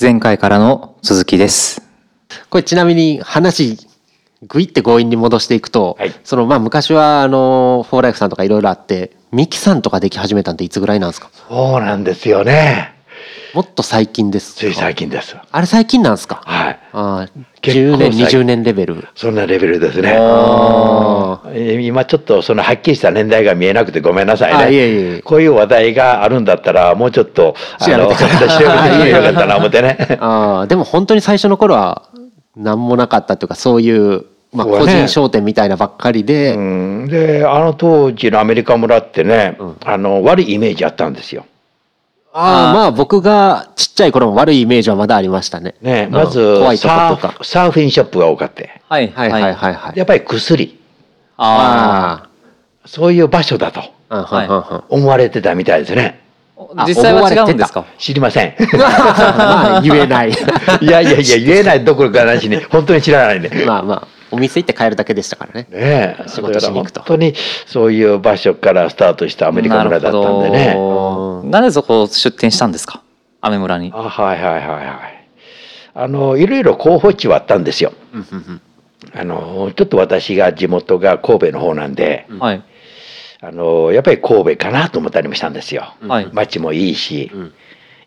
前回からの続きです。これちなみに話ぐいって強引に戻していくと、はいそのまあ昔はあのフォーライフさんとかいろいろあってミキさんとかでき始めたんっていつぐらいなんですか？そうなんですよね。もっと最近ですかつい最近です。あれ最近なんですか？はい。ああ結10年構最20年レベルそんなレベルですね。あえー今ちょっとそのはっきりした年代が見えなくてごめんなさいね。あいえいえいえこういう話題があるんだったらもうちょっとあ調べてください調べてみてよかったな思ってね。ああでも本当に最初の頃は何もなかったというかそういう、まあ、そうね個人商店みたいなばっかりで、うん、であの当時のアメリカ村ってね、あの悪いイメージあったんですよ。ああまあ僕がちっちゃい頃も悪いイメージはまだありましたね。ね、うんまず怖いとことサーか。フサーフィンショップが多かってはいはいはいはいはい。やっぱり薬あそういう場所だとああ、うんうんうん思われてたみたいですね。あ。実際は違うんですか？知りません。まあ言えない。いやいやいや言えないどころかなしに本当に知らないんで。ねまあまあお店行って買えるだけでしたからね。え仕事しに行くと本当にそういう場所からスタートしたアメリカ村だったんでね。なるほどなんでそこ出店したんですか？雨村にあ。はいはいはいはい。あのいろいろ候補地はあったんですよ。あのちょっと私が地元が神戸の方なんで、はい。あのやっぱり神戸かなと思ったりもしたんですよ。はい。街もいいし、うん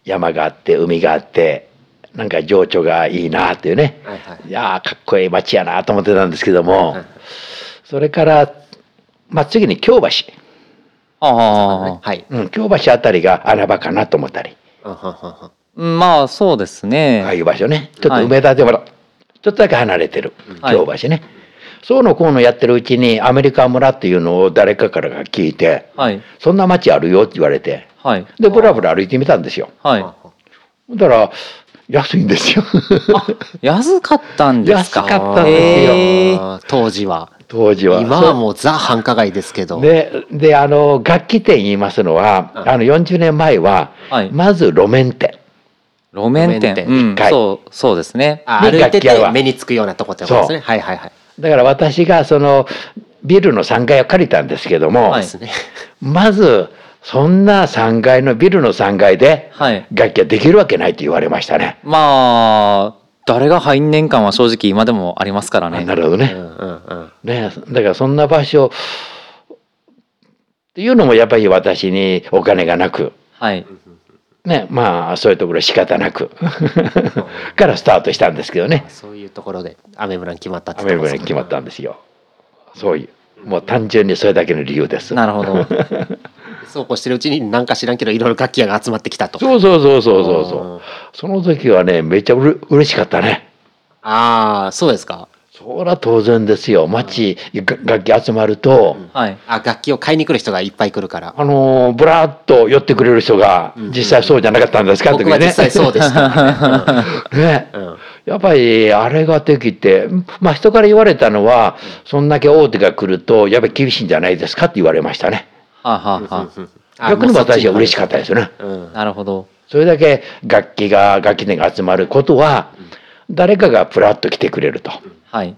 山があって海があってなんか情緒がいいなっていうね、はいはい。いやーかっこいい街やなと思ってたんですけども、はいそれから、まあ、次に京橋、ああ。はい。うん、京橋あたりが穴場かなと思ったり、まあそうですね。ああいう場所ね。ちょっと梅田でほら、ちょっとだけ離れてるはい京橋ね、そうのこうのやってるうちにアメリカ村っていうのを誰かからが聞いてはい。そんな街あるよって言われて。はい。でブラブラ歩いてみたんですよ。はい。だから安いんですよ安かったんですか？安かったんですよ当時は。当時は今はもうザ繁華街ですけど。でであの楽器店言いますのは、あの40年前は、はいまず路面店路面店。路面店うん一回そう、そうですね。歩いてて楽器屋は目につくようなとこってことですね。はいはいはい。だから私がそのビルの3階を借りたんですけども、はいですね。まずそんな3階のビルの3階ではい。楽器ができるわけないって言われましたね。まあ、誰が入んねん感は正直今でもありますからね。なるほどね,、うんうんうん。ねだからそんな場所っていうのもやっぱり私にお金がなくはい。ねまあそういうところ仕方なくからスタートしたんですけどねそういうところでアメ村に決まったってアメリカに決まったんですよ。そういうもう単純にそれだけの理由です。なるほど。そうこうしてるうちに何か知らんけどいろいろ楽器屋が集まってきたと。そうそうそうそうそううんそう。その時はねめっちゃうれ嬉しかったね。ああそうですか。そりゃ当然ですよ。街が楽器集まると、はい。あ楽器を買いに来る人がいっぱい来るから。あのーブラーッと寄ってくれる人が実際そうじゃなかったんですか、僕は実際そうでした ね。ねうんうんやっぱりあれができてまあ人から言われたのは、そんだけ大手が来るとやっぱり厳しいんじゃないですかって言われましたね。はあ、はあはあ逆に私は嬉しかったですよね。なるほど。それだけ楽器が楽器店が集まることは誰かがプラッと来てくれると。はい。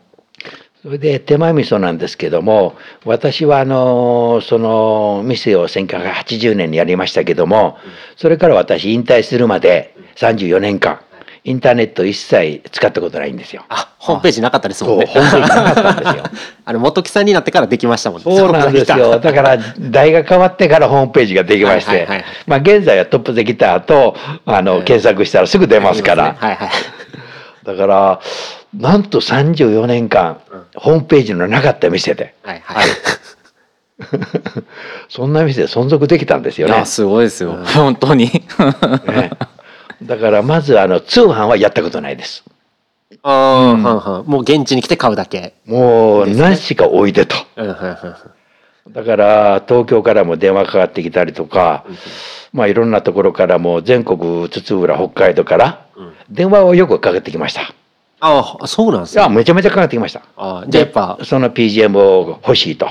それで手前味噌なんですけども私はあのその店を1980年にやりましたけどもそれから私引退するまで34年間インターネット一切使ったことないんですよ。あホームページなかったですもんね。ホームページなかったんですよ。あの元木さんになってからできましたもんね。そうなんですよ。だから、代が変わってからホームページができましてまあ、現在はトップゼギターと、あの、検索したらすぐ出ますから。はいはい。だから、なんと34年間、ホームページのなかった店で、はいはい。そんな店で存続できたんですよね。すごいですよ。本当に。ねだから、まず、あの、通販はやったことないです。ああ、はんはんもう現地に来て買うだけ。もう、何しか置いてと。うんうんうんだから東京からも電話かかってきたりとか、まあいろんなところからも全国津々浦北海道から電話をよくかかってきました。いああそうなんですね。やめちゃめちゃかかってきました。あじゃあやっぱその PGM を欲しいと。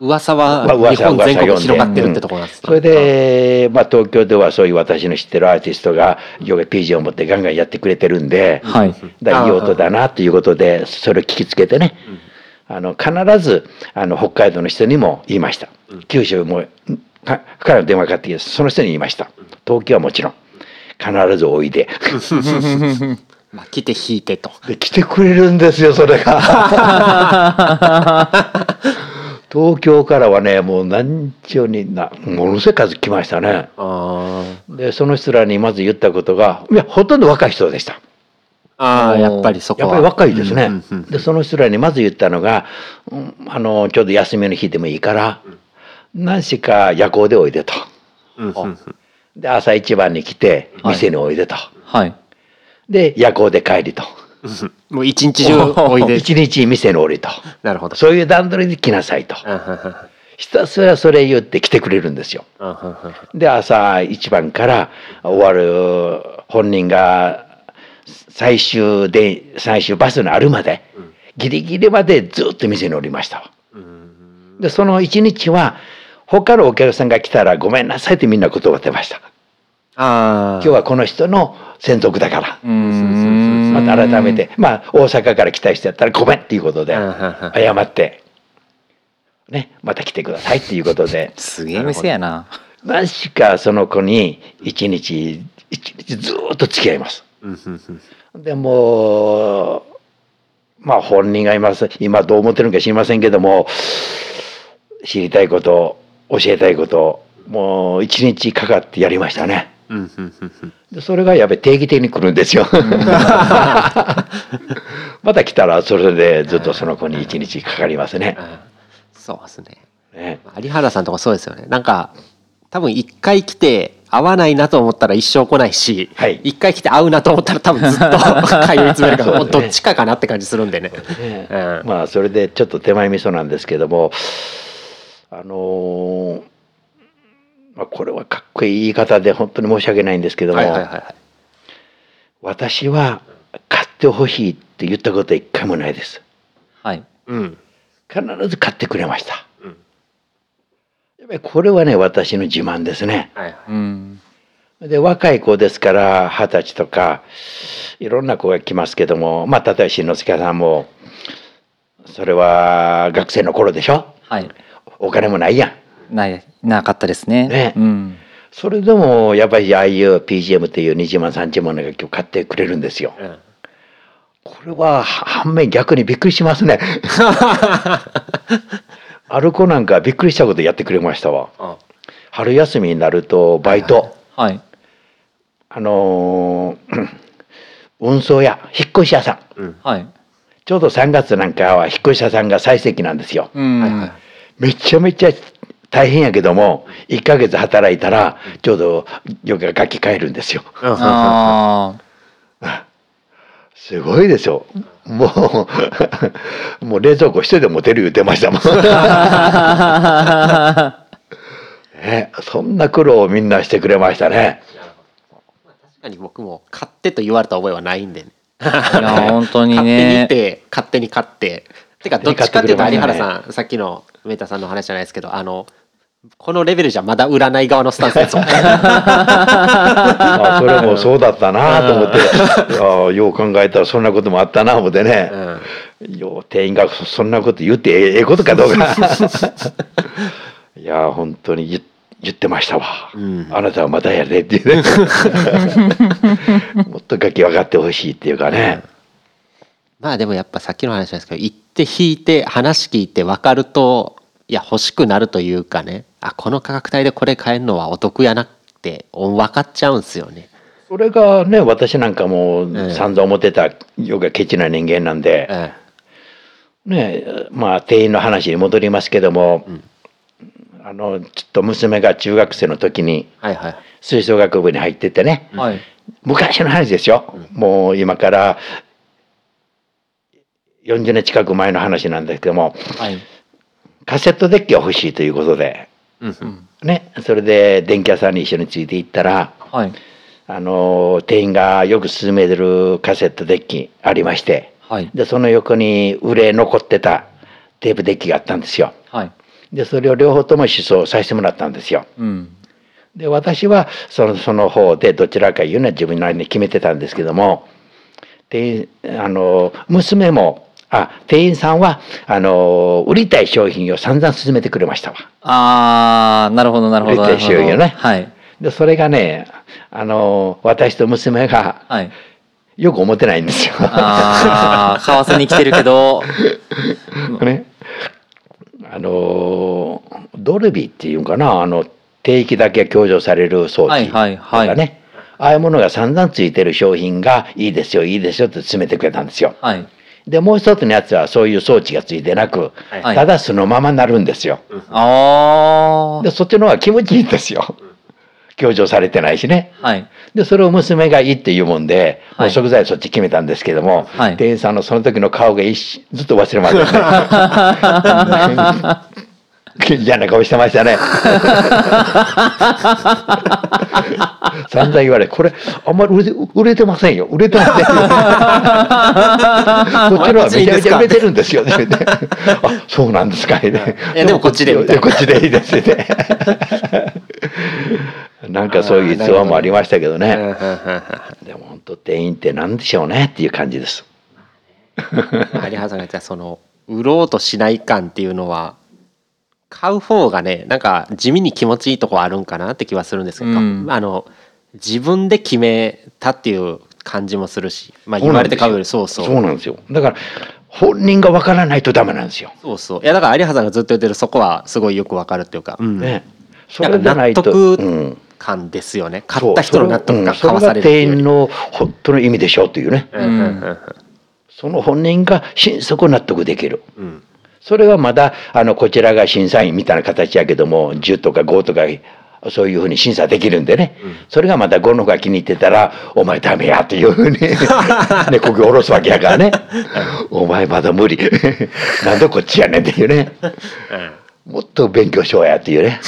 噂は日本全国噂広がってるってところなんですね。それで、まあ、東京ではそういう私の知ってるアーティストがよく PG を持ってガンガンやってくれてるんで、はい。だいい音だなということでそれを聞きつけてね、あの必ずあの北海道の人にも言いました、九州もかから電話かかってきてその人に言いました。東京はもちろん。必ずおいで。まあ、来て引いてと。で来てくれるんですよそれが 東京からはねもう何十人なものすごい数来ましたね。あでその人らにまず言ったことがいやほとんど若い人でした。あー、やっぱりそこは。やっぱり若いですね、うんうんうんでその人らにまず言ったのが、うんあのちょうど休みの日でもいいから、何しか夜行でおいでと。うんうんうん。で朝一番に来てはい店においでと、はい。で夜行で帰りと もう一日中 おいで。一日店におりと。なるほど。そういう段取りで来なさいと。ひたすらそれ言って来てくれるんですよ。で朝一番から終わる本人が最終で最終バスにあるまで、ギリギリまでずっと店におりましたわ。でその一日は他のお客さんが来たらごめんなさいってみんな断ってました。ああ。今日はこの人の専属だから。うーん改めて。まあ大阪から来た人やったらごめんっていうことで謝って。ねまた来てくださいっていうことで。すげえ店やな。何しかその子に一日一日ずーっと付き合います。でもうまあ本人がいます。今どう思ってるのか知りませんけども知りたいこと教えたいこともう一日かかってやりましたねでそれがやっぱり定期的に来るんですよ。また来たらそれでずっとその子に一日かかりますね。そうですね。ね。有原さんとかそうですよね。なんか、多分一回来て会わないなと思ったら一生来ないし、はい。一回来て会うなと思ったら多分ずっと 通い詰めるから、もうどっちかかなって感じするんでね。ね。うん。まあそれでちょっと手前味噌なんですけどもあのーまあ、これはかっこいい言い方で本当に申し訳ないんですけども、はいはいはいはい。私は買ってほしいって言ったことは一回もないです。はい。うん。必ず買ってくれました。うん。やっぱりこれはね私の自慢ですね。はいはい。うん。で若い子ですから二十歳とかいろんな子が来ますけどもまあ例えば新之助さんもそれは学生の頃でしょ？はい。お金もないやんないなかったですね。ね。うん。それでもやっぱりああいう PGM っていう20万30万の楽器を買ってくれるんですよ。うんこれは反面逆にびっくりしますね。ある子なんかびっくりしたことやってくれましたわ。あ。春休みになるとバイト。はい。あのー 運送屋引っ越し屋さん。うん。はい。ちょうど3月なんかは引っ越し屋さんが最盛期なんですよ。うん。はいはい。めちゃめちゃ大変やけども1ヶ月働いたらちょうどよく楽器買えるんですよ。あすごいですよ。もう もう冷蔵庫一人で持てる言ってましたもん。そんな苦労をみんなしてくれましたね。確かに僕も買ってと言われた覚えはないんでね。いや 本当に勝手に行っねて勝手に買って。てかどっちかっていうと有原さんさっきの梅田さんの話じゃないですけどあのこのレベルじゃまだ占い側のスタンスですもん あそれもそうだったなと思って、あよう考えたらそんなこともあったな思ってね。よう店員がそそんなこと言ってええええことかどうか。いや本当に言言ってましたわ、うん。あなたはまだやでっていうね。もっと楽器分かってほしいっていうかね、まあでもやっぱさっきの話なんですけど行って弾いて話聞いて分かるといや欲しくなるというかね。あこの価格帯でこれ買えるのはお得やなって分かっちゃうんですよね。それがね私なんかもええ。散々思ってたよがケチな人間なんで、えねまあ店員の話に戻りますけども、あのちょっと娘が中学生の時にえはいはい。吹奏楽部に入っててね、はい。昔の話ですよ、もう今から40年近く前の話なんですけどもはいカセットデッキが欲しいということで、うんうん。ね、それで電気屋さんに一緒について行ったらはい。あの店員がよく勧めてるカセットデッキありまして。はい。でその横に売れ残ってたテープデッキがあったんですよ。はい。でそれを両方とも試奏させてもらったんですよ。うん。で私はそのその方でどちらかいうのは自分なりに決めてたんですけども店員あの娘もあ店員さんはあの売りたい商品を散々勧めてくれましたわ。ああなるほどなるほど。なるほど売れてしようよねはい。でそれがねあの私と娘がはい。よく思ってないんですよ。ああ買わせに来てるけど。ね、あのドルビーっていうんかなあの定域だけ強調される装置とかね、はいはい。はいああいうものが散々ついてる商品がいいですよいいですよって詰めてくれたんですよ。はいでもう一つのやつはそういう装置がついてなく、はい。ただそのままなるんですよ。あでそっちの方が気持ちいいんですよ。強調されてないしね。あはい。でそれを娘がいいって言うもんで、はい。食材そっち決めたんですけども、はい。店員さんのその時の顔が一瞬ずっと忘れませんね 嫌な顔してましたね。散々言われこれあんまり売れて売れてませんよ。売れてませんよ。こっちのはめちゃめちゃ売れてるんですよね。あそうなんですか？ねいやで。もこっちでみたいな。こっちでいいですね。なんかそういう逸話もありましたけどね、でも本当店員って何でしょうねっていう感じです。有原さんが言ったその売ろうとしない感っていうのは買う方がねなんか地味に気持ちいいとこあるんかなって気はするんですけど、うんあの自分で決めたっていう感じもするし、まあ、言われて買うよりそうそうそうなんですよ。だから本人がわからないとダメなんですよ。そうそういやだから有原さんがずっと言ってるそこはすごいよくわかるっていうか、うんね。それじゃないと。なんか納得うん感ですよね買った人の納得感買わされる店員っていうよりの本当の意味でしょうというね。うんうんうんその本人が心底納得できる。うんそれはまだあのこちらが審査員みたいな形やけども10とか5とかそういうふうに審査できるんでね、それがまた5の方が気に入ってたら「お前ダメや」っていうふうに。ねこぎ下ろすわけやからね「お前まだ無理。なんでこっちやねん」っていうね。もっと勉強しようやっていうね。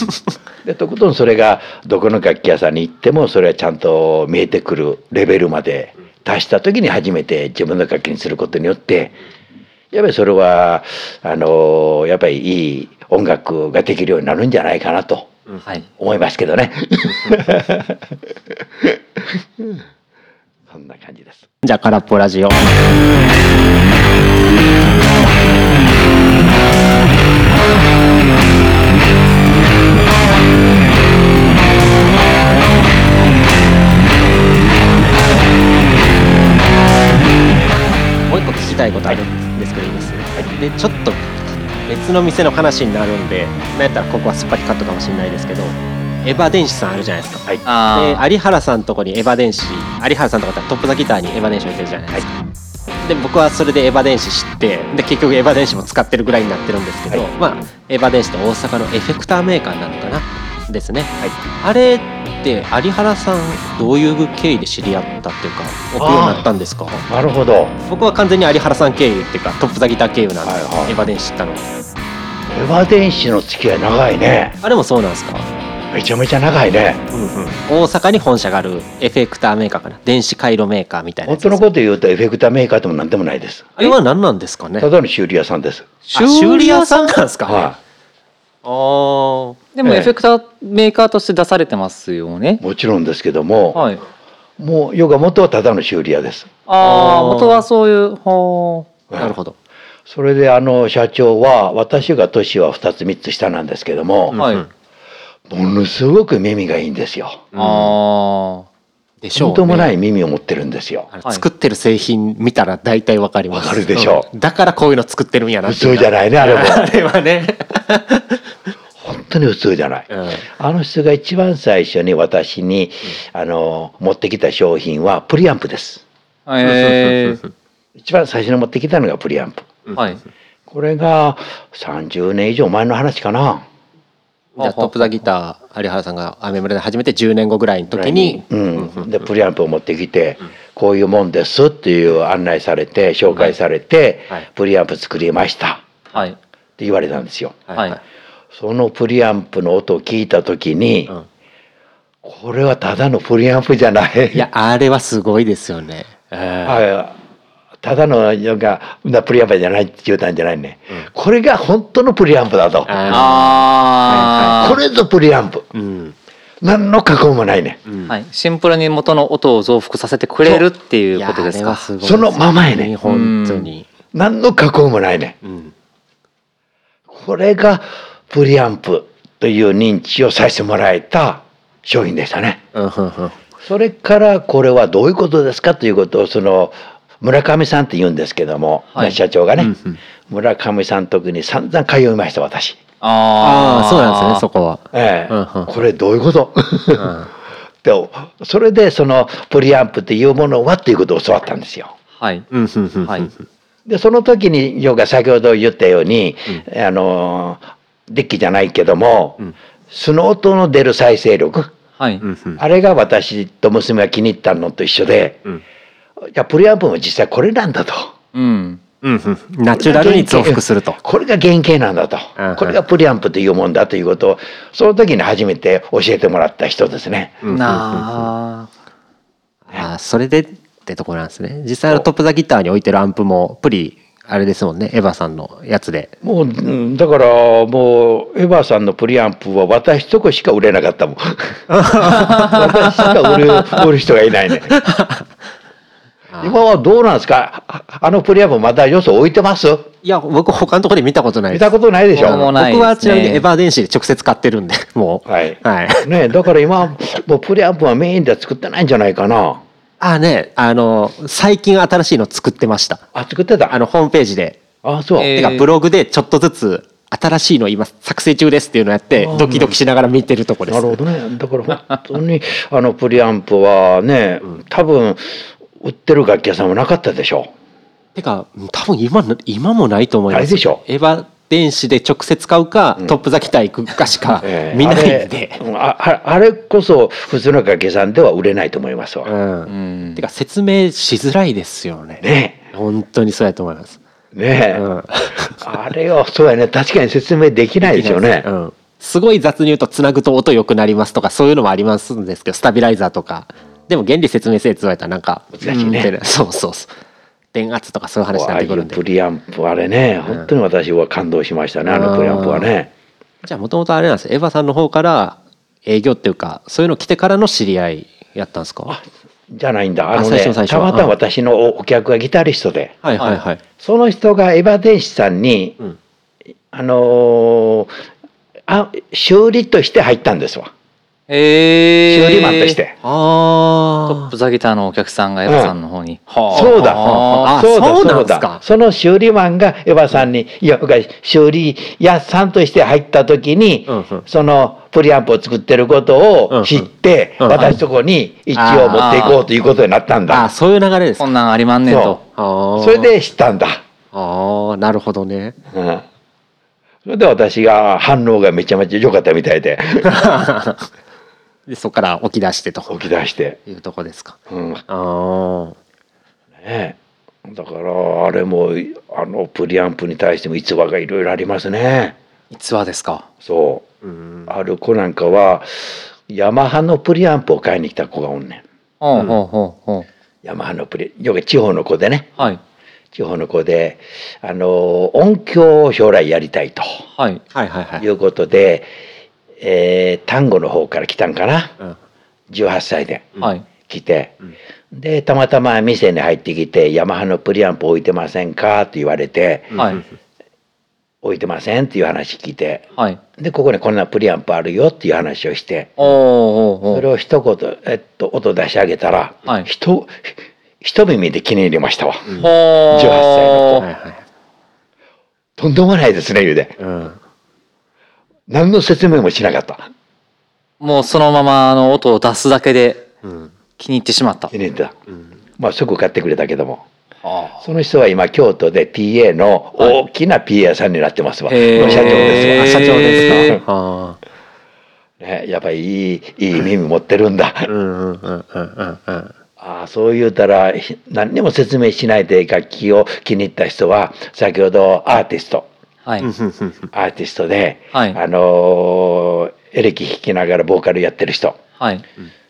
でとことんそれがどこの楽器屋さんに行ってもそれはちゃんと見えてくるレベルまで達した時に初めて自分の楽器にすることによってやっぱりそれはあのやっぱりいい音楽ができるようになるんじゃないかなとはい。思いますけどね。そんな感じです。じゃあ空っぽラジオ。もう一個聞きたいことある。んですけどい。いですでちょっと別の店の話になるんでなんやったらここはすっぱりカットかもしれないですけどエヴァ電子さんあるじゃないですか。はい。あで有原さんのとこにエヴァ電子有原さんとかだったらトップザギターにエヴァ電子置いてるじゃないですか、で僕はそれでエヴァ電子知ってで結局エヴァ電子も使ってるぐらいになってるんですけど、はい。まあエヴァ電子って大阪のエフェクターメーカーなのかなですね、あれって有原さんどういう経緯で知り合ったっていうか置くようになったんですか？なるほど。僕は完全に有原さん経由っていうかトップザギター経由なんで、はいはい。エヴァ電子知ったのエヴァ電子の付き合い長いね。あれもそうなんですか？めちゃめちゃ長いね。大阪に本社があるエフェクターメーカーかな。電子回路メーカーみたいな本当のこと言うとエフェクターメーカーでも何でもないです。あれは何なんですかね？ただの修理屋さんです。あ修理屋さんなんですか、はあーええでもエフェクターメーカーとして出されてますよねい。。もちろんですけども、はい。もうヨガ元はただの修理屋です。ああ元はそういうほなるほどそれであの社長は私が年は2つ3つ下なんですけども、う。はい。うんものすごく耳がいいんですよ。あでしょう、ね、とんでもない耳を持ってるんですよ。作ってる製品見たら大体わかりますわかるでしょうんだからこういうの作ってるんやなっていう普通じゃないねあれも あれはね、本当に普通じゃない。うんあの人が一番最初に私に、あの持ってきた商品はプリアンプです。あ。ええ一番最初に持ってきたのがプリアンプ。はい。これが30年以上前の話かな。じゃあトップザギター有原さんがアメ村で始めて10年後ぐらいの時に、うん、でプリアンプを持ってきて、こういうもんですっていう案内されて紹介されて、はい。プリアンプ作りました。はい。って言われたんですよ。はい。そのプリアンプの音を聞いた時に、うん。これはただのプリアンプじゃない。いやあれはすごいですよね、えーはいただのなんかなプリアンプじゃないって言うたんじゃないね、これが本当のプリアンプだと。ああこれぞプリアンプ。ーうん何の加工もないね。うんあ。はい。シンプルに元の音を増幅させてくれるっていうことですか。そのままやね本当に、何の加工もないね。うんこれがプリアンプという認知をさせてもらえた商品でしたね。うんうんうんそれからこれはどういうことですかということをその村上さんって言うんですけども、はい。社長がね、うんうん。村上さん特に散々通いました私。ああそうなんですねそこ。こは。ええ。うんうん。これどういうこと？うん。でそれでそのプリアンプっていうものはっていうことを教わったんですよ。はい。うんうんうんうん。はい。でその時にヨが先ほど言ったように、あのデッキじゃないけども、ん。素の音の出る再生力。はい。うんうん。あれが私と娘が気に入ったのと一緒で、うんいやプリアンプも実際これなんだと。うん。うんうんナチュラルに増幅すると。これが原型なんだとうんうん。これがプリアンプというもんだということをその時に初めて教えてもらった人ですね。うんうんうんなあ。ああそれでってとこなんですね実際のトップ・ザ・ギターに置いてるアンプもプリあれですもんねエヴァさんのやつでもううんだからもうエヴァさんのプリアンプは私とこしか売れなかったもん 私しか売る売る人がいないね今はどうなんですか？ああのプリアンプまだよそ置いてます？いや僕他のところで見たことないです。見たことないでしょ僕もないですね。僕はちなみにエヴァ電子で直接買ってるんで もう。はい。はい。ねだから今もうプリアンプはメインでは作ってないんじゃないかな？あねあの最近新しいの作ってました。あ作ってた？あのホームページで。あそう、えー。てかブログでちょっとずつ新しいの今作成中ですっていうのやってドキドキしながら見てるとこです。なるほどね。だから本当にあのプリアンプはね、多分売ってる楽器屋さんもなかったでしょ。てか多分今今もないと思います。ないでしょ。エヴァ電子で直接買うか、トップザキタ行くかしか ええ。見ないんで、あれあああれこそ普通の楽器屋さんでは売れないと思いますわ。うん。うん。て。か説明しづらいですよね。ね。本当にそうやと思います、えねえ、うん。あれはそうやね。確かに説明できないですよね。うん、すごい雑に言うとつなぐと音良くなりますとかそういうのもありますんですけどスタビライザーとかでも原理説明せえって言われたらなんか難しいね。そうそうそう。電圧とかそういう話になってくるんで。プリアンプあれね。本当に私は感動しましたね、あのプリアンプはね。じゃあもともとあれなんです。エヴァさんの方から営業っていうかそういうの来てからの知り合いやったんですか？じゃないんだ。あのねたまたま私のおお客がギタリストで。はいはいはい、その人がエヴァ電子さんに、うん。あのーあ修理として入ったんですわええ。修理マンとし。て。トあップザギターのお客さんがエヴァさんの方に。はあ。そうだ。あ。そうだそうなんそうですか。だ。その修理マンがエヴァさんにいや修理屋さんとして入った時に、うんうん。そのプリアンプを作ってることを知って、うんうん。私とこに一応持っていこうということになったんあだ。あそういう流れですか。こんなんありまんねんと。あー。それで知ったんだ、ああなるほどね。うん、それで私が反応がめちゃめちゃ良かったみたいで でそこから起き出してと。起き出して、いうとこですか。うん、ああねえ。だからあれもあのプリアンプに対しても逸話がいろいろありますね。逸話ですか。そう。うん。ある子なんかはヤマハのプリアンプを買いに来た子がおんねん。ほうほうほうほヤマハのプリよく地方の子でね。う。はい。地方の子であの音響を将来やりたいと。はい。はいはいはい。いうことで、えー丹後の方から来たんかな。うん。18歳ではい。来て、でたまたま店に入ってきて「ヤマハのプリアンプ置いてませんか?」って言われてはい。「置いてません」っていう話聞いて。はい。でここにこんなプリアンプあるよっていう話をしておーおーおー。それを一言、えっと、音出し上げたら、はい。ひと一耳で気に入りましたわ、ほー。18歳のはいはい。とんでもないですね言うでうん何の説明もしなかった。もうそのままあの音を出すだけでうん。気に入ってしまった。気。に入った。うん。まあすぐ買ってくれたけども。あその人は今京都で PA の大きな PA 屋さんになってますわ、へー。の社長ですわ。あ社長ですへかあ ね、やっぱりいいいい耳持ってるんだ。あああそう言うたらひ何にも説明しないで楽器を気に入った人は先ほどアーティストはい。アーティストで、はい。あのーエレキ弾きながらボーカルやってる人。はい。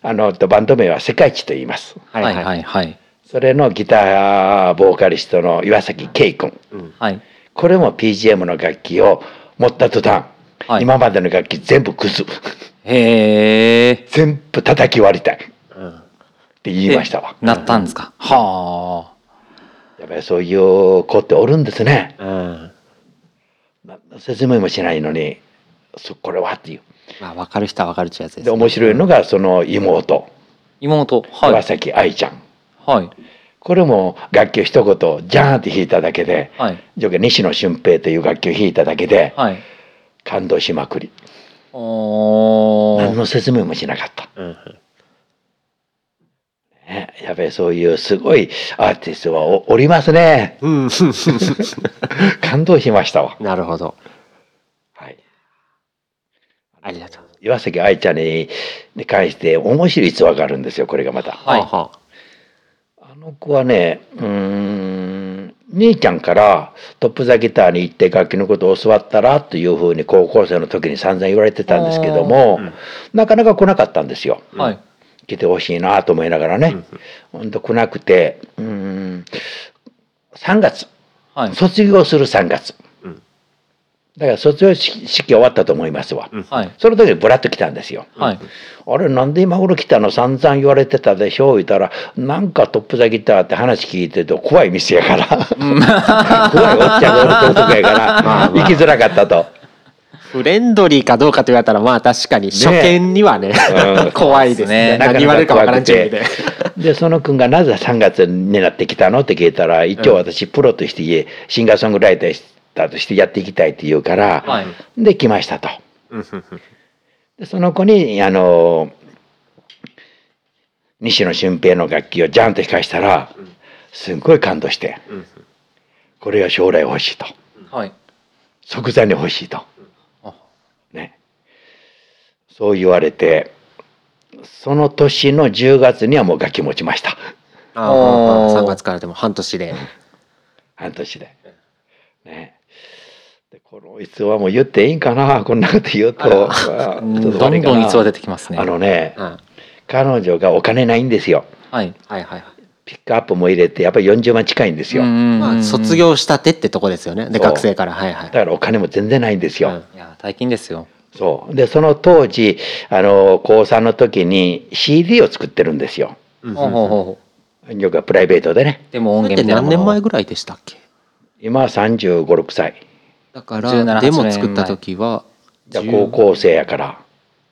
あのバンド名は世界一と言います。ははいいはい。はい。それのギターボーカリストの岩崎圭君。はい。これも PGM の楽器を持った途端、はい。今までの楽器全部崩すへえ。全部叩き割りたい。ってうん言いましたわ。なったんですか？はやっぱりそういう子っておるんですね。うん。な説明もしないのにそこれはっていう。まあ分かる人は分かるっちゅうやつです、で面白いのがその妹。妹はい。岩崎愛ちゃん。はい。これも楽器を一言ジャーンって弾いただけではい。西野俊平という楽器を弾いただけではい。感動しまくり。何の説明もしなかった、うんね、やべえそういうすごいアーティストはおおりますね。うん、感動しましたわ、なるほど。はい、ありがとう。岩崎愛ちゃんにに関して面白い逸話があるんですよこれがまた。はい。はあはあの子はねうーん兄ちゃんからトップザギターに行って楽器のことを教わったらというふうに高校生の時に散々言われてたんですけども、うん。なかなか来なかったんですよ。はい来てほしいなと思いながらね、ほんと来なくてうーん3月。はい。卒業する3月、うん。だから卒業式式終わったと思いますわ、その時にブラッと来たんですよ。はい。あれなんで今頃来たの？散々言われてたでしょ？言ったらなんかトップザギターって話聞いてると怖い店やから。怖いおっちゃんがおるって男やから。まあ行きづらかったと。フレンドリーかどうかと言われたらまあ確かに初見にはねうん 怖いですね。何言われるかわからんちゅうででその君がなぜ3月になってきたのって聞いたら一応私プロとしてシンガーソングライターとしてやっていきたいって言うから、はい。で来ましたと。でその子にあの西野俊平の楽器をジャンと弾かしたらすっごい感動してうん。これが将来欲しいと。はい。即座に欲しいとそう言われてその年の10月にはもう楽器持ちました。ああおー。3月からでも半年で。半年で。ね。でこの逸話も言っていいんかな？こんなこと言うと。どんどん逸話出てきますね。あのねうん。はい彼女がお金ないんですよ。はいはいはいピックアップも入れてやっぱり40万近いんですよ、まあ卒業したてってとこですよね。で学生から。はいはい。だからお金も全然ないんですよ、うん。いや大金ですよそう。でその当時あの高3の時に CD を作ってるんですよ。うん。ほうほうほよくプライベートでね。うでも音それって何源みたいなもの年前ぐらいでしたっけ？今は3 5 6歳。だから17デモ作った時はじゃあ高校生やから。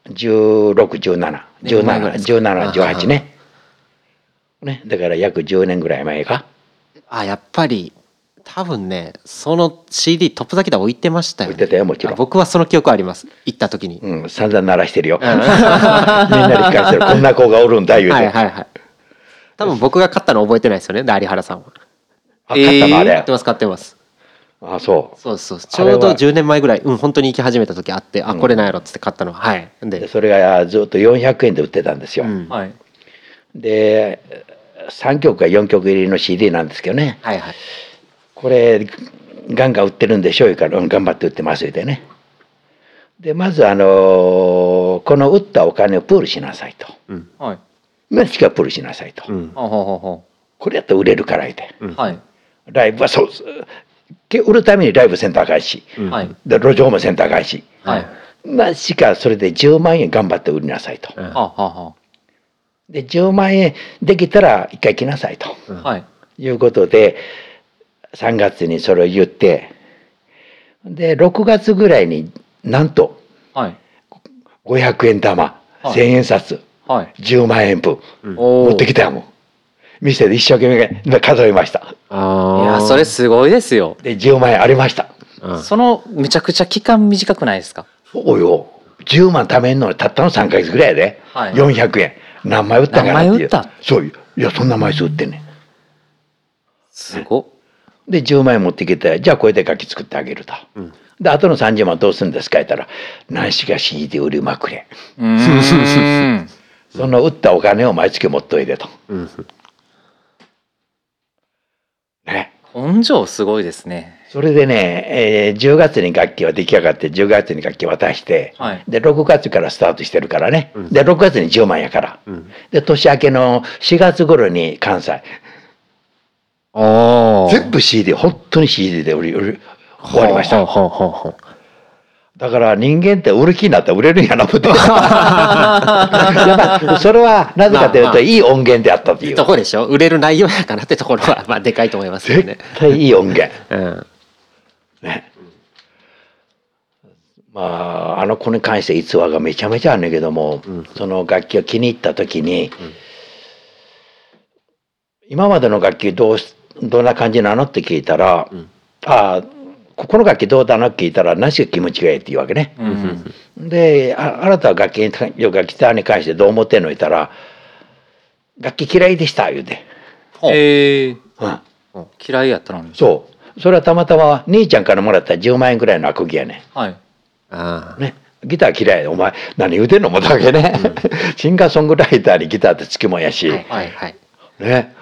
16171718ね。ね。だから約10年ぐらい前か。あやっぱり多分ねその CD トップだけで置いてましたよ、ね、置いてたよもちろん。あ僕はその記憶あります。行った時に、うん散々鳴らしてるよ。みん。うんなに聞かせてる。こんな子がおるんだ言うて、はいはいはい。多分僕が買ったの覚えてないですよねで有原さんは。あ買ったのあれ、買ってます買ってます。あそう。そうそうちょうど10年前ぐらいうん本当に行き始めた時あってあうん。これなんやろっつって買ったのは。い。で。でそれがずっと400円で売ってたんですよ、うん。はい。で3曲か4曲入りの CD なんですけどね。はいはいこれガンガン売ってるんでしょうから、うん、頑張って売ってますでね。でまずあのーこの売ったお金をプールしなさいと。うん。はい。今しかプールしなさいと、うん。これやったら売れるから言って。うん。うはい。ライブはそうけ売るためにライブセンター返し。うん。はい。で路上もセンター返し。はい。なしかそれで10万円頑張って売りなさいと。うん。はあはあはで10万円できたら一回来なさいと。うん。あはい。いうことで3月にそれを言ってで6月ぐらいになんとはい。500円玉はい。1000円札はい。10万円分うん。お持ってきたよもん。店で一生懸命数えました。いやそれすごいですよ。で10万円ありました。うん。そのめちゃくちゃ期間短くないですか？そうよ。10万貯めんのにたったの3か月ぐらいやで、はい。400円。何枚売ったかなっていう。何枚売った？そうよ。いやそんな枚数売ってんねん。すごっで10万円持ってきてじゃあこれで楽器作ってあげると、うん。であとの30万どうするんですか？言ったら何しか CD 売りまくれ。その売ったお金を毎月持っといでと。うん。ね。根性すごいですね。それでね、えー10月に楽器は出来上がって10月に楽器渡して、はい。で6月からスタートしてるからね、うん。で6月に10万やから、うん。で年明けの4月頃に関西全部 CD 本当に CD で売り終わりました。だから人間って売る気になったら売れるんやな思ってそれはなぜかというと、まあまあ。いい音源であったという。とこでしょ？売れる内容やからってところはまあでかいと思いますよ絶ね。対いい音源。うん。ね。まああの子に関して逸話がめちゃめちゃあるんだけども、うん。その楽器を気に入った時に、今までの楽器どうしどんな感じなのって聞いたら「うん。ああここの楽器どうだの?」って聞いたら「何しか気持ちがいい」って言うわけね。うん。でああなたは楽器に楽器に関してどう思ってんの言ったら「楽器嫌いでした」言うて、えー、うん、嫌いやったのに。そう。それはたまたま兄ちゃんからもらった10万円ぐらいのアコギやねはい。んね。ギター嫌いお前何言うてんの思ったわけね、シンガーソングライターにギターってつきもんやし、はいはいはい。ね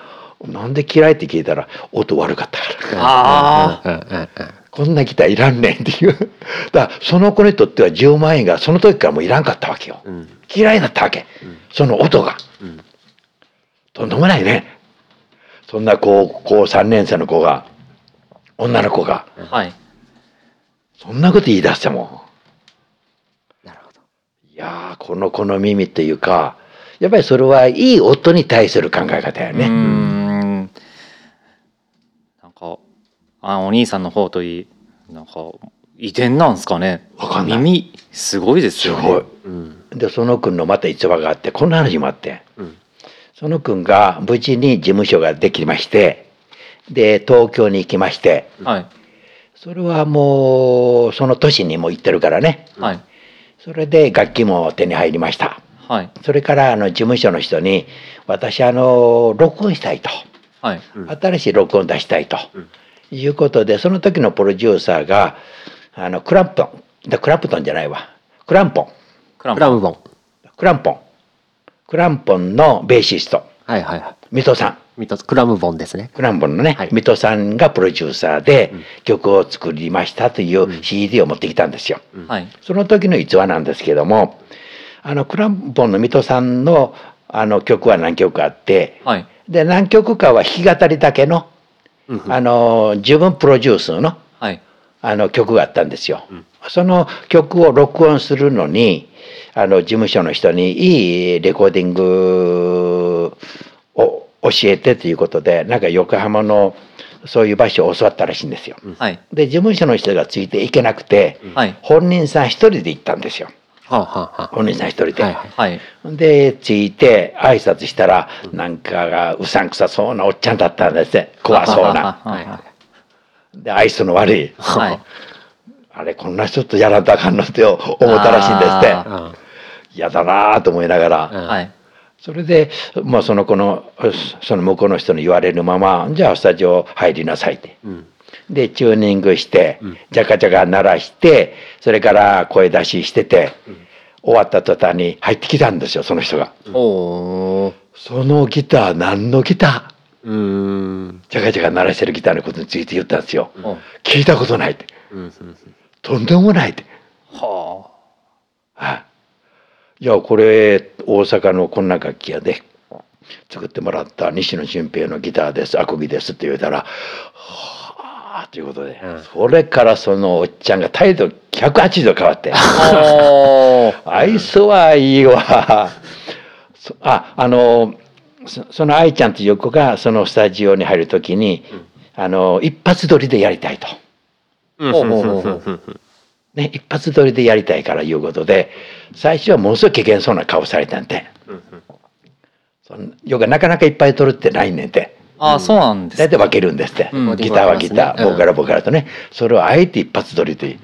なんで嫌いって聞いたら音悪かったから。こんなギターいらんねんっていう。だからその子にとっては10万円がその時からもういらんかったわけよ、うん。嫌いだったわけ、その音が。うん。とんでもないね。そんな高校3年生の子が女の子が。はい。そんなこと言い出しても。なるほど。いやーこの子の耳っていうかやっぱりそれはいい音に対する考え方やね。んなんかあお兄さんの方といいなんか遺伝なんですかね？わかんない。耳すごいですよね。すごい。うん。でその君のまた逸話があってこんな話もあって。うん。その君が無事に事務所ができましてで東京に行きましてはい。それはもうその年にも行ってるからね。はい。それで楽器も手に入りました。はい。それからあの事務所の人に私あの録音したいと。はい。うん。新しい録音出したいと。うんいうことでその時のプロデューサーがあのクランプトン。でクランプトンじゃないわ。クランポン。クランクラムボン。クランポン。クランポンのベーシスト。はいはいはい。水戸さん。ミトクラムボンですね。クランポンのね、はい。水戸さんがプロデューサーでうん。曲を作りましたという CD を持ってきたんですよ。うん。はい。その時の逸話なんですけどもあのクランポンの水戸さんのあの曲は何曲かあってはい。で何曲かは弾き語りだけのうんあの自分プロデュースのはい。あの曲があったんですよ。ん。その曲を録音するのにあの事務所の人にいいレコーディングを教えてということでなんか横浜のそういう場所を教わったらしいんですよ。はい。で事務所の人がついていけなくて、はい。本人さん一人で行ったんですよ。はあはあは本人さん一人で。はいで着いて挨拶したらなんかがうさんくさそうなおっちゃんだったんですね怖そうな。はいはで愛想の悪い。いはい。あれこんな人とやらんとあかんのって思ったらしいんですって。あ嫌だなぁと思いながら、うん。はい。それで、まあ、その子のその向こうの人に言われるままじゃあスタジオ入りなさいって。うんでチューニングして、うん。ジャカジャカ鳴らしてそれから声出ししてて、終わった途端に入ってきたんですよその人が。そのギター何のギター？うーん。ジャカジャカ鳴らしてるギターのことについて言ったんですよ。お聞いたことないって。とんでもないって。ははい。いやこれ大阪のこんな楽器屋で作ってもらった西野俊平のギターですアコギですって言うたら「はあ」ということで、うん。それからそのおっちゃんが態度180度変わって。愛想はいいわ。そああのそその愛ちゃんという子がそのスタジオに入る時に、あの一発撮りでやりたいと。ね、一発撮りでやりたいからいうことで最初はものすごい危険そうな顔されたんで。そんよくなかなかいっぱい撮るってないねんてあそうなんです大体分けるんですって、うん。ギターはギター、うん。ボーカルはボーカルとね。それをあえて一発撮りという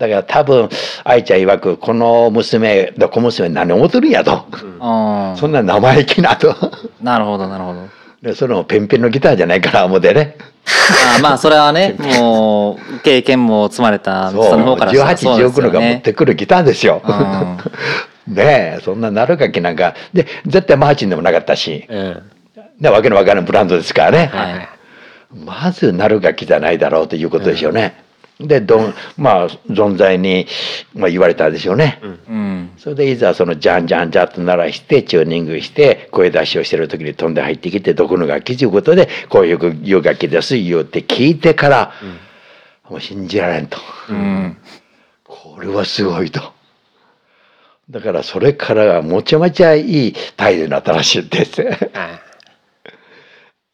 だから多分愛ちゃん曰くこの娘小娘何思っとるんやと、あそんな生意気なと。なるほどなるほど。でそのペンペンのギターじゃないから思ってね。あーまあそれはねもう経験も積まれたその方からしたらそうです1819のが持ってくるギターですよ。う ねえそんななる楽器なんか。で絶対マーチンでもなかったし、うんね、わけのわからんブランドですからね、はいはいまずなる楽器じゃないだろうということでしょうね。でどんまあ存在に、まあ、言われたんでしょうね。うんそれでいざそのジャンジャンジャンと鳴らしてチューニングして声出しをしてる時に飛んで入ってきてどこの楽器ということでこういういう楽器です言うて聞いてから、もう信じられんと。うんこれはすごいと。だからそれからはもちゃめちゃいい態度になったらしいんです。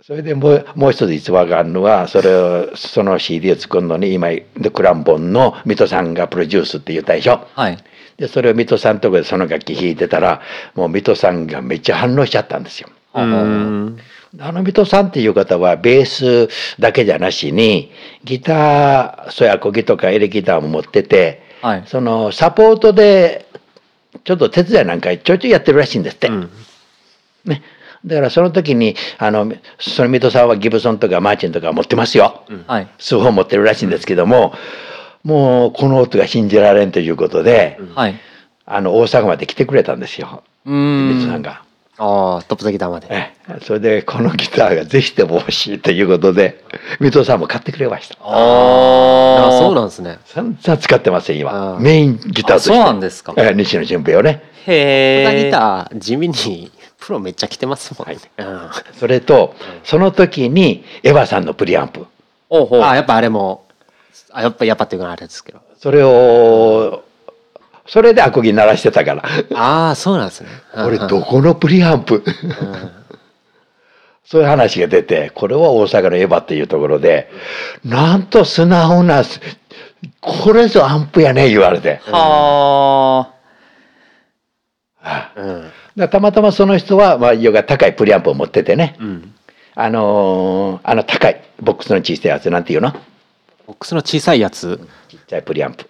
はいそれでもうもう一つ逸話があるのはそれをその CD を作るのに今でクランボンの水戸さんがプロデュースって言ったでしょ？はいでそれを水戸さんのとこでその楽器弾いてたらもう水戸さんがめっちゃ反応しちゃったんですよ。うーんあの水戸さんっていう方はベースだけじゃなしにギターそうや小ギとかエレギターも持っててはいそのサポートでちょっと手伝いなんかちょいちょいやってるらしいんですって。うんね、だからその時にあのその水戸さんはギブソンとかマーチンとか持ってますよ。はい。数本持ってるらしいんですけどももうこの音が信じられんということで、はい。あの大阪まで来てくれたんですよ。うーん。水戸さんが。ああトップザギターまで。ええ。それでこのギターがぜひとも欲しいということで水戸さんも買ってくれました。あああそうなんですね。散々使ってますよ今。メインギターとして。そうなんですか。ええ西野純平をね。へえギター地味にプロめっちゃ来てますもんね、それとその時にエヴァさんのプリアンプ。あやっぱあれもあやっぱやっぱっていうかあれですけど。それをそれでアコギ鳴らしてたから。ああそうなんですね。これどこのプリアンプ？そういう話が出てこれは大阪のエヴァっていうところでなんと素直なこれぞアンプやね言われて。はうんだたまたまその人は、まあ、よが高いプリアンプを持っててね。うん。あのーあの高いボックスの小さいやつなんていうの？ボックスの小さいやつ。ちっちゃいプリアンプ、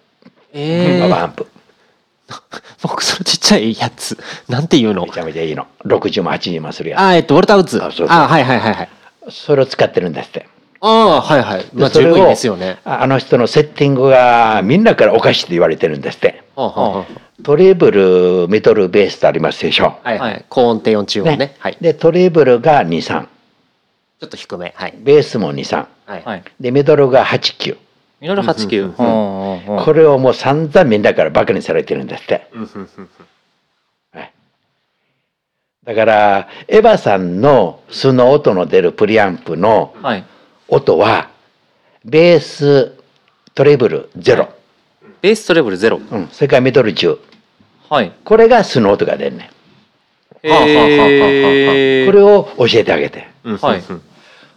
ええババアンプ。ボックスのちっちゃいやつ。なんていうの？めちゃめちゃいいの。60万80万するやあーえっとウォルターウッズ。あそうそう。あはいはいはいはい。つそれを使ってるんですってああはいはい。まあでそれを十分ですよね。ああの人のセッティングがみんなからおかしいって言われてるんですって。はあはあはトリブルミドルベースとありますでしょ？あはいははい。い高音低音中音ね。はい。でトリブルが23ちょっと低め。はい。ベースも23はい。はい。でミドルが89ミドル八九。うんうんこれをもう散々みんなからバカにされてるんですって、うんうんうんうんはい。だからエヴァさんの素の音の出るプリアンプのはい音はベーストレブルゼロ、ベーストレベルゼロ。うん、それからミドル10はい。これが素の音が出るねへはあはあはあはあえこれを教えてあげて。うん。はい。うん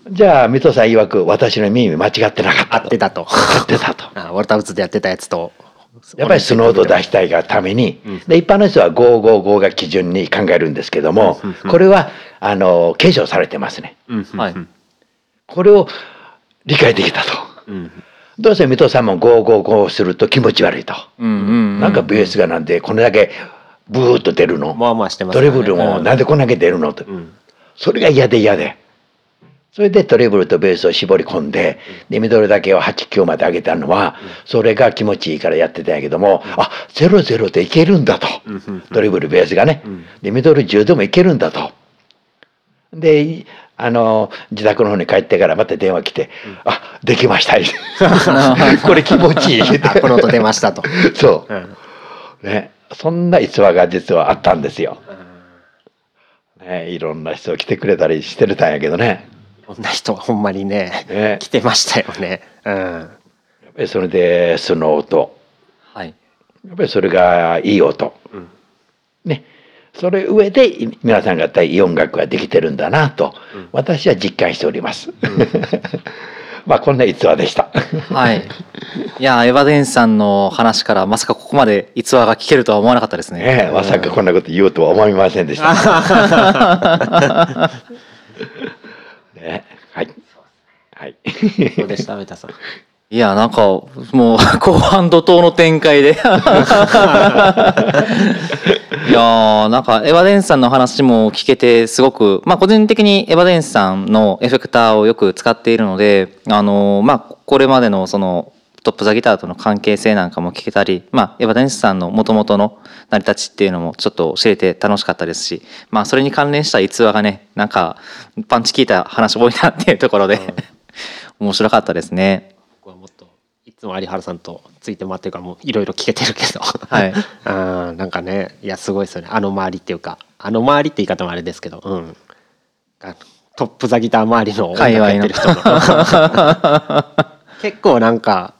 じゃあ水戸さん曰く私の耳間違ってなかった。合ってたと。合ってたと。あウォルターウッズでやってたやつと。やっぱり素の音を出したいがために、うん。で一般の人は555が基準に考えるんですけども、うん。うん。これはあの継承されてますね。うん。うん。はいこれを理解できたと。うん。どうせ水戸さんも555すると気持ち悪いと、うんうんなんかベースがなんでこれだけブーッと出るの、まあまあしてますトレブルもなんでこんだけ出るの？と、うん。それが嫌で嫌で。それでトレブルとベースを絞り込んででミドルだけを89まで上げたのはそれが気持ちいいからやってたんやけどもあゼロゼロでいけるんだと。うん。うん。トレブルベースがね。うん。でミドル10でもいけるんだと。であの自宅の方に帰ってからまた電話来て「あできました」これ気持ちいい」あこの音出ましたと。そう。ん。うね。そんな逸話が実はあったんですよ。ね、いろんな人来てくれたりしてたんやけどね。こんな人はほんまにねね。来てましたよね。うん。やっぱりそれで素の音。はい。やっぱりそれがいい音、うん。ねそれ上で皆さん方いい音楽ができてるんだなと、うん私は実感しております。まあこんな逸話でした。はいいやエヴァデンさんの話からまさかここまで逸話が聞けるとは思わなかったですねねえまさかこんなこと言うとは思いませんでした。ね、はい。はい。どうでした？上田さんいやなんかもう後半怒涛の展開で。いやーなんかエヴァデンスさんの話も聞けてすごくまあ個人的にエヴァデンスさんのエフェクターをよく使っているのであのーまあこれまでのそのトップザギターとの関係性なんかも聞けたり、まあ、エヴァデンスさんのもともとの成り立ちっていうのもちょっと知れて楽しかったですし、まあ、それに関連した逸話がねなんかパンチ効いた話多いなっていうところで。面白かったですね。僕はもっといつも有原さんとついて回ってるからもういろいろ聞けてるけど。はい。うんなんかねいやすごいですよね。あの周りっていうかあの周りって言い方もあれですけどうん。あトップザギター周りの音楽やってる人の。結構なんか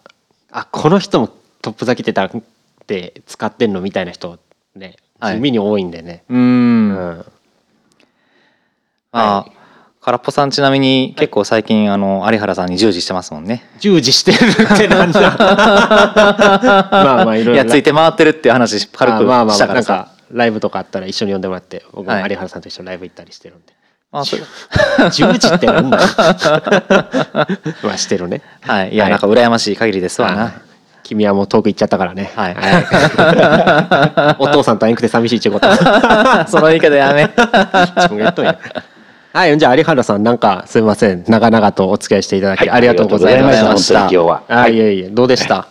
あこの人もトップザギターって使ってんのみたいな人ねはい地味に多いんでね、ううん。ん。まあ、空っぽさんちなみに結構最近あの有原さんに従事してますもんね。従事してるってなんだ まあまあいろいろいやついて回ってるっていう話軽くあまあまあしたからさ。なんかライブとかあったら一緒に呼んでもらって僕もはい。有原さんと一緒にライブ行ったりしてるんで、まあそれ従事ってなんだ。まあしてるね。はい。いやはい。なんか羨ましい限りですわはい。な。君はもう遠く行っちゃったからね。はい。お父さんと会えんくて寂しいっちゅうこと。その言い方やめ。自分が言っとんやはいじゃあ有原さんなんかすみません。長々とお付き合いしていただき、はいありがとうございました。は。あいえいえどうでした、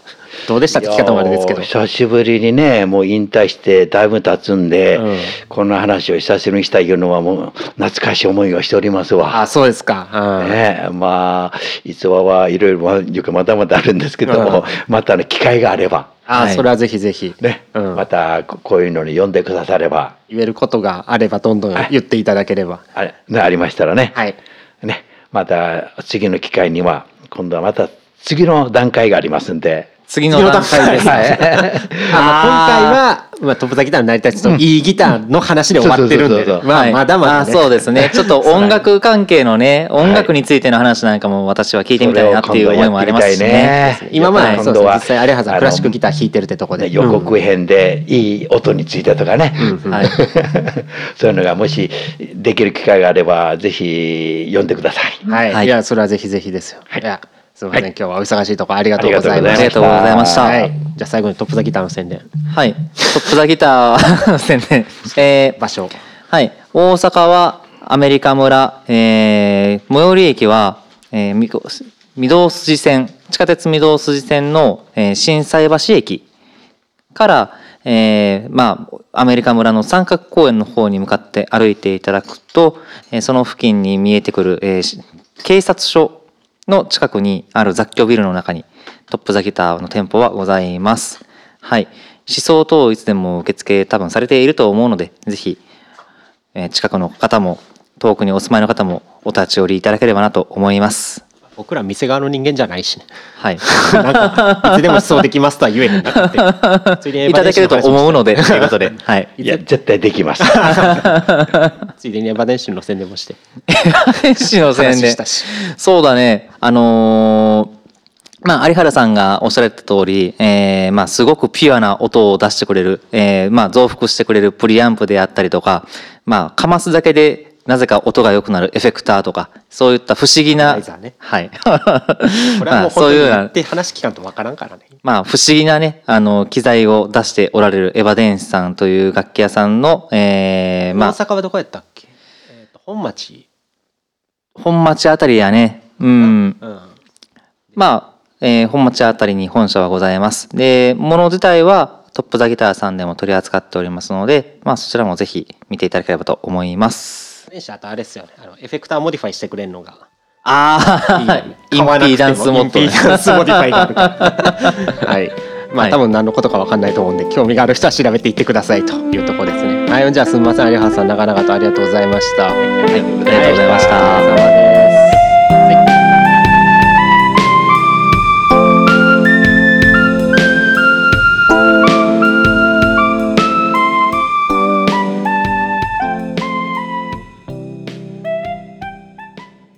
どうでしたって聞き方もあれですけど。久しぶりにねもう引退してだいぶ経つんで、うん。こんな話を久しぶりにしたいいうのはもう懐かしい思いをしておりますわ。あそうですか、うん。ねえ、まあ逸話はいろいろまいうかまだまだあるんですけども、うん。またね機会があれば。あ、はい。それはぜひぜひ、ね、うん。またここういうのに呼んでくだされば。言えることがあればどんどん言っていただければ。あれ、ね、ありましたらね,、はい。ね。また次の機会には今度はまた次の段階がありますんで。次の段階で。す。はい。あまあ今回は、まあ、トップザギターの成り立ちといいギターの話で終わってるんで。まあはいまだまだ、そうですね。ちょっと 音楽関係のね、音楽についての話なんかも私は聞いてみたいなっていう思いもありますしね。今まで今度は実際有原さんクラシックギター弾いてるってとこで。ね予告編でいい音についてとかね、はい。そういうのがもしできる機会があればぜひ読んでください。はい、はい。い、やそれはぜひぜひですよ、はいすみません、はい。今日はお忙しいところありがとうございまありしたがとうございました。はい、じゃあ最後にトップザギターの宣伝。はい。トップザギター宣伝。えー場所。はい。大阪はアメリカ村、えー最寄り駅は、えー御堂筋線、地下鉄御堂筋線の、えー心斎橋駅から、えーまあ、アメリカ村の三角公園の方に向かって歩いていただくと、えーその付近に見えてくる、えーし警察署の近くにある雑居ビルの中にトップザギターの店舗はございます。はい。思想等いつでも受付多分されていると思うので、ぜひ、え近くの方も遠くにお住まいの方もお立ち寄りいただければなと思います。僕ら店側の人間じゃないしねはい。なんかいつでも思想できますとは言えへんなってついでにいただけると思うので、ということで。はい。いや絶対できます。ついでにエヴァ電信の宣伝もして市の宣伝話したしそうだねあのーまあ、有原さんがおっしゃられた通り、えーまあ、すごくピュアな音を出してくれる、えーまあ、増幅してくれるプリアンプであったりとか、まあ、かますだけでなぜか音が良くなるエフェクターとかそういった不思議エな、い、これはまあもうそういうような本当に言って話聞かんとわからんからねまあ、不思議なね、あの、機材を出しておられるエヴァ電子さんという楽器屋さんの、えーまあ、大阪はどこやったっけ、えーと本町本町あたりやね。うん。うんまあ、えー本町あたりに本社はございます。で、もの自体はトップザギターさんでも取り扱っておりますので、まあ、そちらもぜひ見ていただければと思います。電子あとあれですよね。あのエフェクターモディファイしてくれるのが。あいいよね。インピーダンスモッドインピーダンスモディファイがあるか。ら はい。まあ、はい。多分何のことかわかんないと思うんで興味がある人は調べていってくださいと。い。うところですね。はい。じゃあすみません。有原さん長々とありがとうございました。はい。ありがとうございました。お疲れ様です